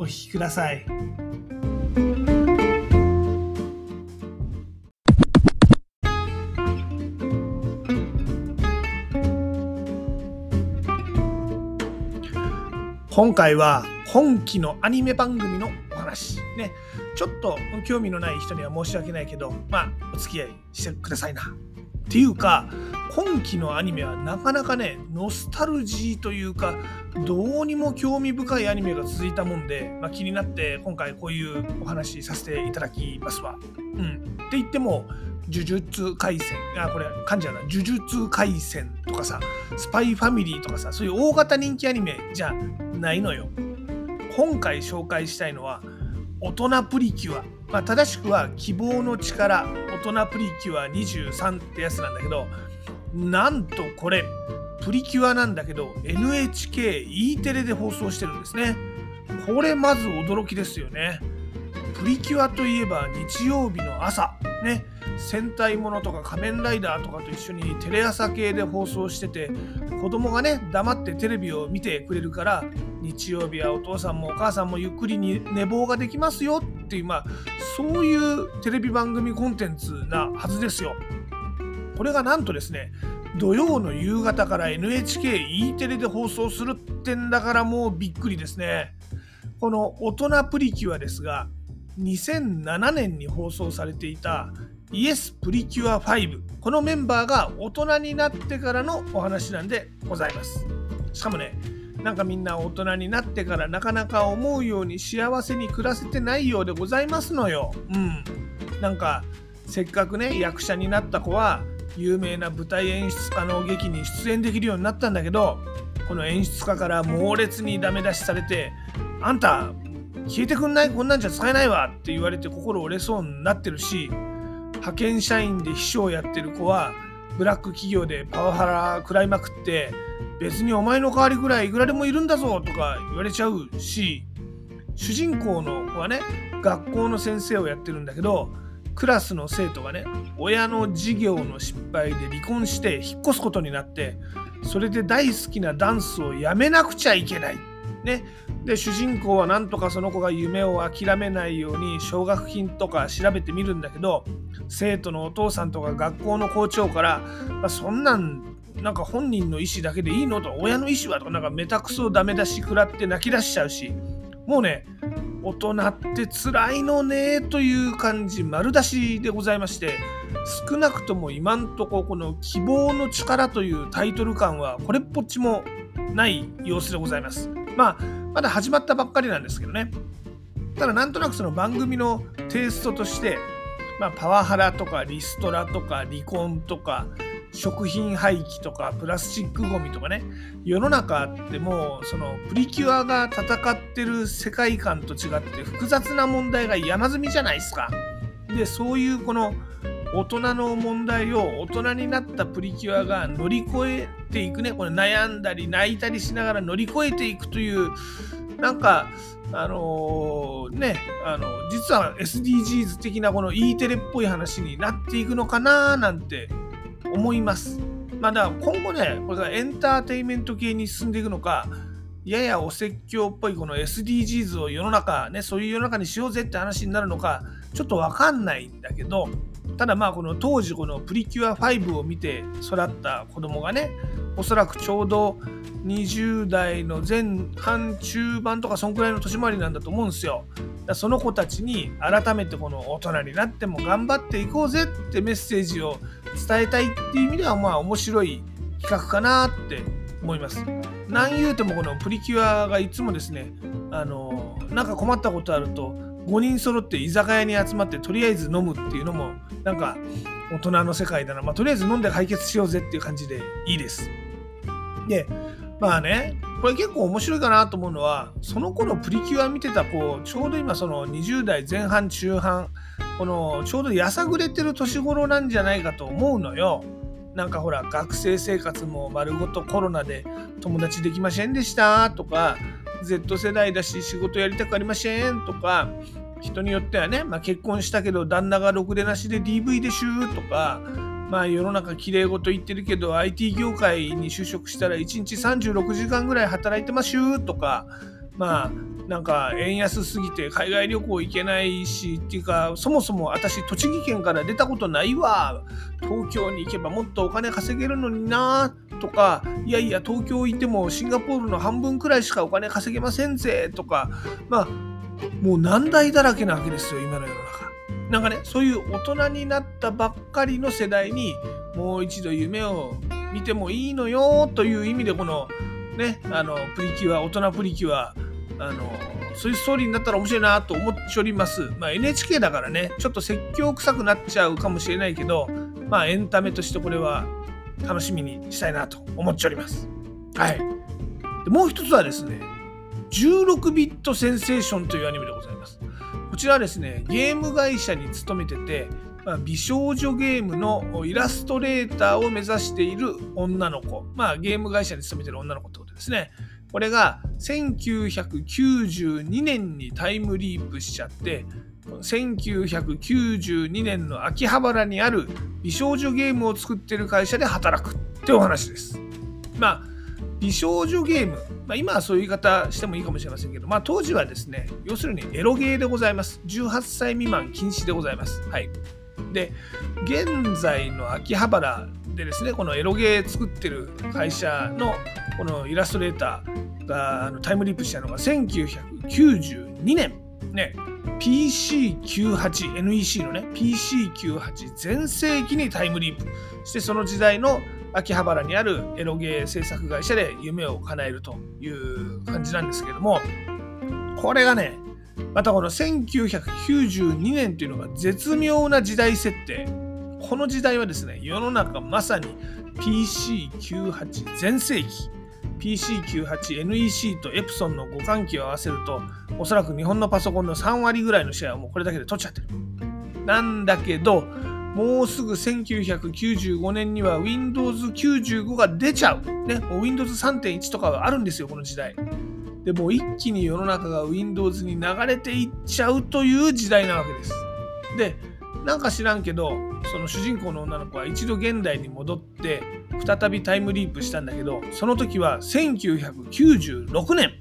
お聞きください。今回は本気のアニメ番組のお話。ね。ちょっと興味のない人には申し訳ないけどまあお付き合いしてくださいな。っていうか今期のアニメはなかなかねノスタルジーというかどうにも興味深いアニメが続いたもんで、まあ、気になって今回こういうお話させていただきますわ。うん、って言っても呪術廻戦あこれ漢字やな呪術廻戦とかさスパイファミリーとかさそういう大型人気アニメじゃないのよ。今回紹介したいのは大人プリキュア、まあ、正しくは希望の力大人プリキュア23ってやつなんだけどなんとこれプリキュアなんだけど NHKE テレで放送してるんですね。これまず驚きですよね。プリキュアといえば日曜日の朝。ね。戦隊ものとか仮面ライダーとかと一緒にテレ朝系で放送してて子供がね黙ってテレビを見てくれるから日曜日はお父さんもお母さんもゆっくりに寝坊ができますよっていうまあそういうテレビ番組コンテンツなはずですよ。これがなんとですね土曜の夕方から NHKE テレで放送するってんだからもうびっくりですね。この大人プリキュアですが2007年に放送されていたイエスプリキュア5このメンバーが大人になってからのお話なんでございます。しかもねなんかみんな大人になってからなかなか思うように幸せに暮らせてないようでございますのよ。うん。なんかせっかくね役者になった子は有名な舞台演出家の劇に出演できるようになったんだけどこの演出家から猛烈にダメ出しされて「あんた消えてくんないこんなんじゃ使えないわ」って言われて心折れそうになってるし派遣社員で秘書をやってる子はブラック企業でパワハラ食らいまくって別にお前の代わりぐらいいくらでもいるんだぞとか言われちゃうし主人公の子はね学校の先生をやってるんだけどクラスの生徒がね親の事業の失敗で離婚して引っ越すことになってそれで大好きなダンスをやめなくちゃいけない。ね、で主人公はなんとかその子が夢を諦めないように奨学金とか調べてみるんだけど生徒のお父さんとか学校の校長から、まあ、そんなんなんか本人の意思だけでいいのと親の意思はとかなんかめたくそダメ出し食らって泣き出しちゃうしもうね大人って辛いのねという感じ丸出しでございまして少なくとも今んとここの「希望の力」というタイトル感はこれっぽっちもない様子でございます。まあまだ始まったばっかりなんですけどねただなんとなくその番組のテイストとして、まあ、パワハラとかリストラとか離婚とか食品廃棄とかプラスチックごみとかね世の中ってもうそのプリキュアが戦ってる世界観と違って複雑な問題が山積みじゃないですか。でそういうこの大人の問題を大人になったプリキュアが乗り越えていくねこれ悩んだり泣いたりしながら乗り越えていくというなんかあのー、ねあの実は SDGs 的なこの E テレっぽい話になっていくのかななんて思います。まあだから今後ねこれがエンターテインメント系に進んでいくのかややお説教っぽいこの SDGs を世の中ねそういう世の中にしようぜって話になるのかちょっとわかんないんだけどただまあこの当時このプリキュア5を見て育った子供がねおそらくちょうど20代の前半中盤とかそんくらいの年回りなんだと思うんですよ。だその子たちに改めてこの大人になっても頑張っていこうぜってメッセージを伝えたいっていう意味ではまあ面白い企画かなって思います。何言うてもこのプリキュアがいつもですねあのなんか困ったことあると5人揃って居酒屋に集まってとりあえず飲むっていうのもなんか大人の世界だな、まあ、とりあえず飲んで解決しようぜっていう感じでいいです。でまあねこれ結構面白いかなと思うのはその頃プリキュア見てた子ちょうど今その20代前半中半このちょうどやさぐれてる年頃なんじゃないかと思うのよ。なんかほら学生生活も丸ごとコロナで友達できませんでしたとか Z 世代だし仕事やりたくありませんとか人によってはね、まあ、結婚したけど旦那がろくでなしで DV でしゅとかまあ世の中きれい事言ってるけど IT 業界に就職したら1日36時間ぐらい働いてましゅとかまあなんか円安すぎて海外旅行行けないしっていうかそもそも私栃木県から出たことないわ東京に行けばもっとお金稼げるのになとかいやいや東京行ってもシンガポールの半分くらいしかお金稼げませんぜとかまあもう難題だらけなわけですよ今の世の中。なんかねそういう大人になったばっかりの世代にもう一度夢を見てもいいのよという意味でこのねあのプリキュア大人プリキュアあのそういうストーリーになったら面白いなと思っております。まあ、NHK だからねちょっと説教臭くなっちゃうかもしれないけどまあエンタメとしてこれは楽しみにしたいなと思っております。はい。でもう一つはですね16ビットセンセーションというアニメでございます。こちらはですねゲーム会社に勤めてて、まあ、美少女ゲームのイラストレーターを目指している女の子、まあ、ゲーム会社に勤めてる女の子ってことですねこれが1992年にタイムリープしちゃって1992年の秋葉原にある美少女ゲームを作ってる会社で働くってお話です。まあ美少女ゲーム、まあ、今はそういう言い方してもいいかもしれませんけど、まあ、当時はですね、要するにエロゲーでございます。18歳未満禁止でございます。はい。で、現在の秋葉原でですね、このエロゲー作ってる会社のこのイラストレーターがタイムリープしたのが1992年、ね、PC98、NEC のね、PC98 全盛期にタイムリープして、その時代の秋葉原にあるエロゲー制作会社で夢を叶えるという感じなんですけどもこれがねまたこの1992年というのが絶妙な時代設定。この時代はですね世の中まさに PC98 全盛期。PC98NEC とエプソンの互換機を合わせるとおそらく日本のパソコンの3割ぐらいのシェアをもうこれだけで取っちゃってる。なんだけどもうすぐ1995年には Windows95 が出ちゃう。ね、う Windows 3.1とかがあるんですよ、この時代。でも一気に世の中が Windows に流れていっちゃうという時代なわけです。で、なんか知らんけど、その主人公の女の子は一度現代に戻って、再びタイムリープしたんだけど、その時は1996年。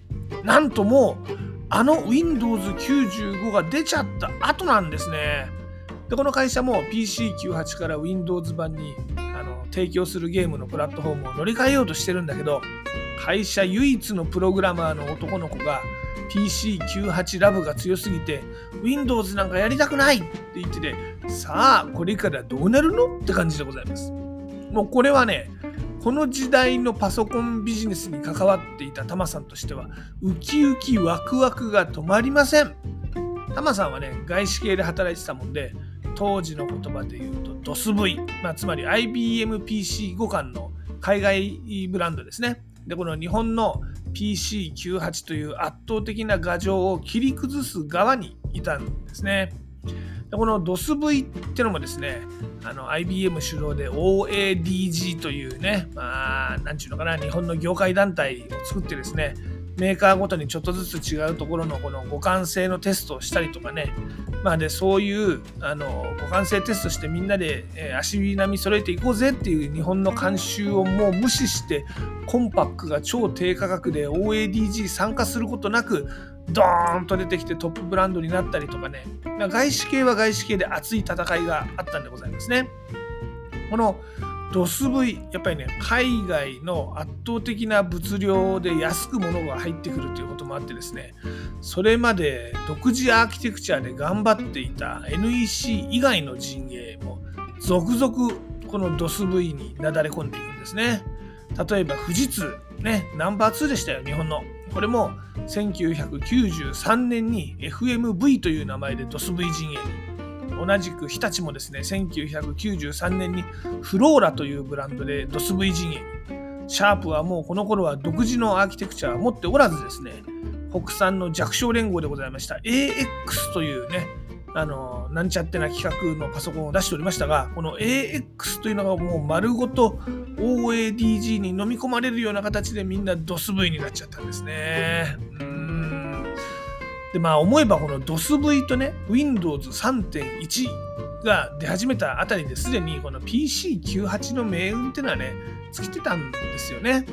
なんともう、あの Windows95 が出ちゃった後なんですね。でこの会社も PC98 から Windows 版にあの提供するゲームのプラットフォームを乗り換えようとしてるんだけど会社唯一のプログラマーの男の子が PC98 ラブが強すぎて Windows なんかやりたくないって言っててさあこれからどうなるのって感じでございます。もうこれはねこの時代のパソコンビジネスに関わっていたタマさんとしてはウキウキワクワクが止まりません。タマさんはね外資系で働いてたもんで当時の言葉で言うと DOSV、まあ、つまり IBMPC 互換の海外ブランドですね。で、この日本の PC98 という圧倒的な牙城を切り崩す側にいたんですね。でこの DOSV ってのもですね、あの IBM 主導で OADG というね、まあ、なんちゅうのかな、日本の業界団体を作ってですね、メーカーごとにちょっとずつ違うところのこの互換性のテストをしたりとかね、まあ、でそういうあの互換性テストしてみんなで、え、足並み揃えていこうぜっていう日本の慣習をもう無視してコンパックが超低価格で OADG 参加することなくドーンと出てきてトップブランドになったりとかね外資系は外資系で熱い戦いがあったんでございますね。このドス V やっぱりね海外の圧倒的な物量で安く物が入ってくるということもあってですねそれまで独自アーキテクチャで頑張っていた NEC 以外の陣営も続々このドス V になだれ込んでいくんですね。例えば富士通ねナンバー2でしたよ日本の。これも1993年に FMV という名前でドス V 陣営に同じく日立もですね1993年にフローラというブランドでドス V 陣営シャープはもうこの頃は独自のアーキテクチャは持っておらずですね、国産の弱小連合でございました AX というね、あの、なんちゃってな企画のパソコンを出しておりましたが、この AX というのがもう丸ごと OADG に飲み込まれるような形でみんな DOSV になっちゃったんですね。うんで、まあ思えばこの DOSV とね、Windows 3.1が出始めたあたりですでにこの PC98 の命運っていうのはね、尽きてたんですよね。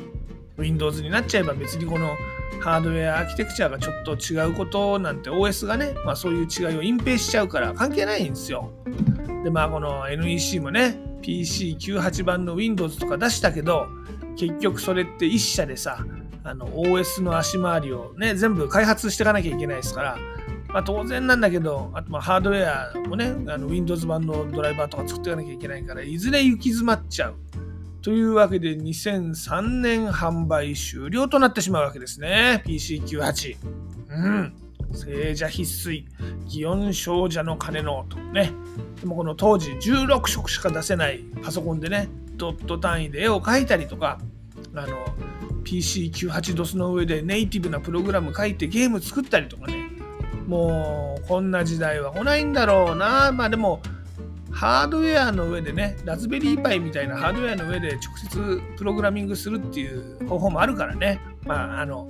Windows になっちゃえば別にこのハードウェアアーキテクチャがちょっと違うことなんて OS がね、まあ、そういう違いを隠蔽しちゃうから関係ないんですよ。でまあこの NEC もね PC98 版の Windows とか出したけど結局それって一社でさあの OS の足回りをね全部開発していかなきゃいけないですから、まあ、当然なんだけどあとまハードウェアもねあの Windows 版のドライバーとか作っていかなきゃいけないからいずれ行き詰まっちゃう。というわけで2003年販売終了となってしまうわけですね。PC98。うん。聖者必須、祇園少女の鐘のとね。でもこの当時16色しか出せないパソコンでね、ドット単位で絵を描いたりとか、あの、PC98DOS の上でネイティブなプログラム書いてゲーム作ったりとかね。もうこんな時代は来ないんだろうな。まあでも、ハードウェアの上でね、ラズベリーパイみたいなハードウェアの上で直接プログラミングするっていう方法もあるからね、まあ、あの、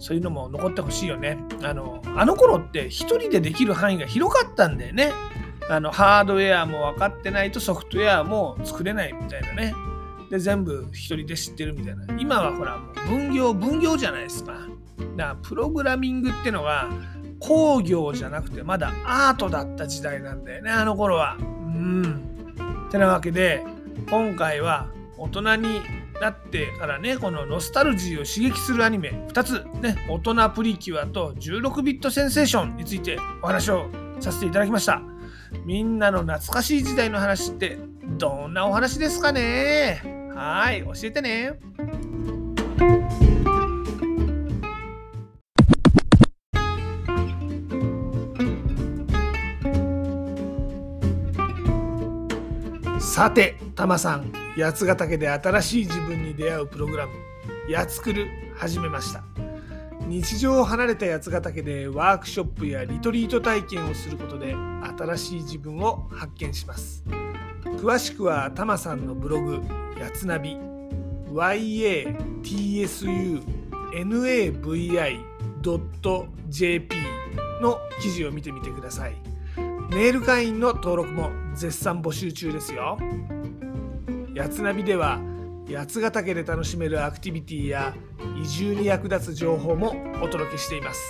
そういうのも残ってほしいよね。あの、あの頃って一人でできる範囲が広かったんだよね。あの、ハードウェアも分かってないとソフトウェアも作れないみたいなね。で、全部一人で知ってるみたいな。今はほら、もう分業、分業じゃないですか。だからプログラミングってのは工業じゃなくてまだアートだった時代なんだよね、あの頃は。うん。てなわけで今回は大人になってからねこのノスタルジーを刺激するアニメ2つね大人プリキュアと16ビットセンセーションについてお話をさせていただきましたみんなの懐かしい時代の話ってどんなお話ですかね？はい教えてねさて、タマさん、八ヶ岳で新しい自分に出会うプログラム、やつくる始めました。日常を離れた八ヶ岳でワークショップやリトリート体験をすることで新しい自分を発見します。詳しくはタマさんのブログ、やつナビ、yatsunavi.jp の記事を見てみてください。メール会員の登録も絶賛募集中ですよ。やつナビでは八ヶ岳で楽しめるアクティビティや移住に役立つ情報もお届けしています。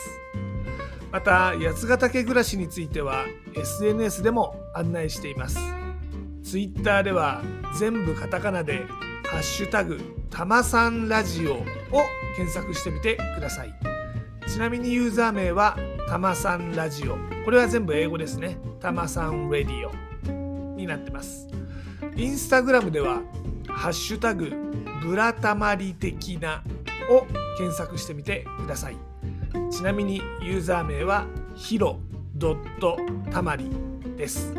また八ヶ岳暮らしについては SNS でも案内しています。Twitter では全部カタカナで「ハッシュタグたまさんラジオ」を検索してみてください。ちなみにユーザー名はたまさんラジオ。これは全部英語ですね。たまさんレディオになってます。インスタグラムでは、ハッシュタグ、ブラタマリ的なを検索してみてください。ちなみにユーザー名は、ヒロドットたまりです。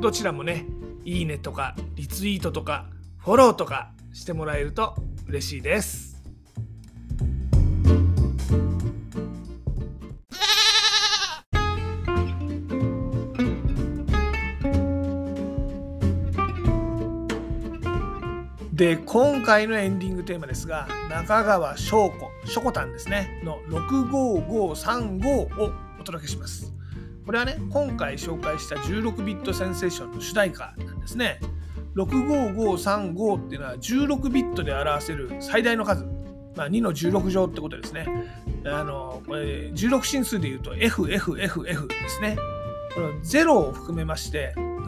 どちらもね、いいねとか、リツイートとか、フォローとかしてもらえると嬉しいです。で今回のエンディングテーマですが中川翔子しょこたんですねの65535をお届けしますこれはね今回紹介した16ビットセンセーションの主題歌なんですね。65535っていうのは16ビットで表せる最大の数、まあ、2の16乗ってことですね。あのこれ16進数でいうと FFFF ですね。この0を含めましてあの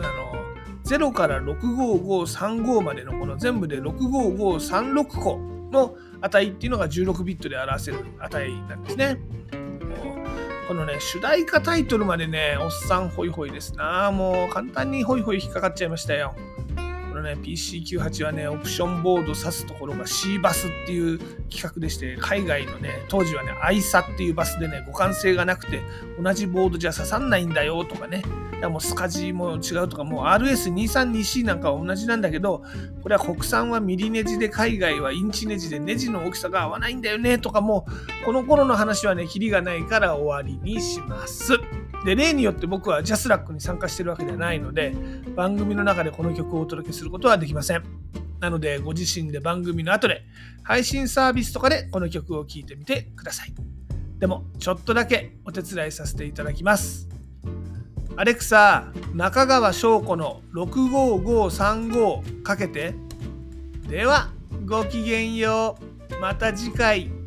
0から65535までのこの全部で65536個の値っていうのが16ビットで表せる値なんですね。このね、主題歌タイトルまでね、おっさんホイホイですな。もう簡単にホイホイ引っかかっちゃいましたよ。このね PC98 はねオプションボード刺すところが C バスっていう企画でして海外のね当時はね ISA っていうバスでね互換性がなくて同じボードじゃ刺さんないんだよとかねもうスカジーも違うとかもう RS232C なんかは同じなんだけどこれは国産はミリネジで海外はインチネジでネジの大きさが合わないんだよねとかもうこの頃の話はねキリがないから終わりにします。で例によって僕はジャスラックに参加してるわけではないので番組の中でこの曲をお届けすることはできません。なのでご自身で番組の後で配信サービスとかでこの曲を聴いてみてください。でもちょっとだけお手伝いさせていただきます。アレクサ中川翔子の65535かけて。ではごきげんよう。また次回。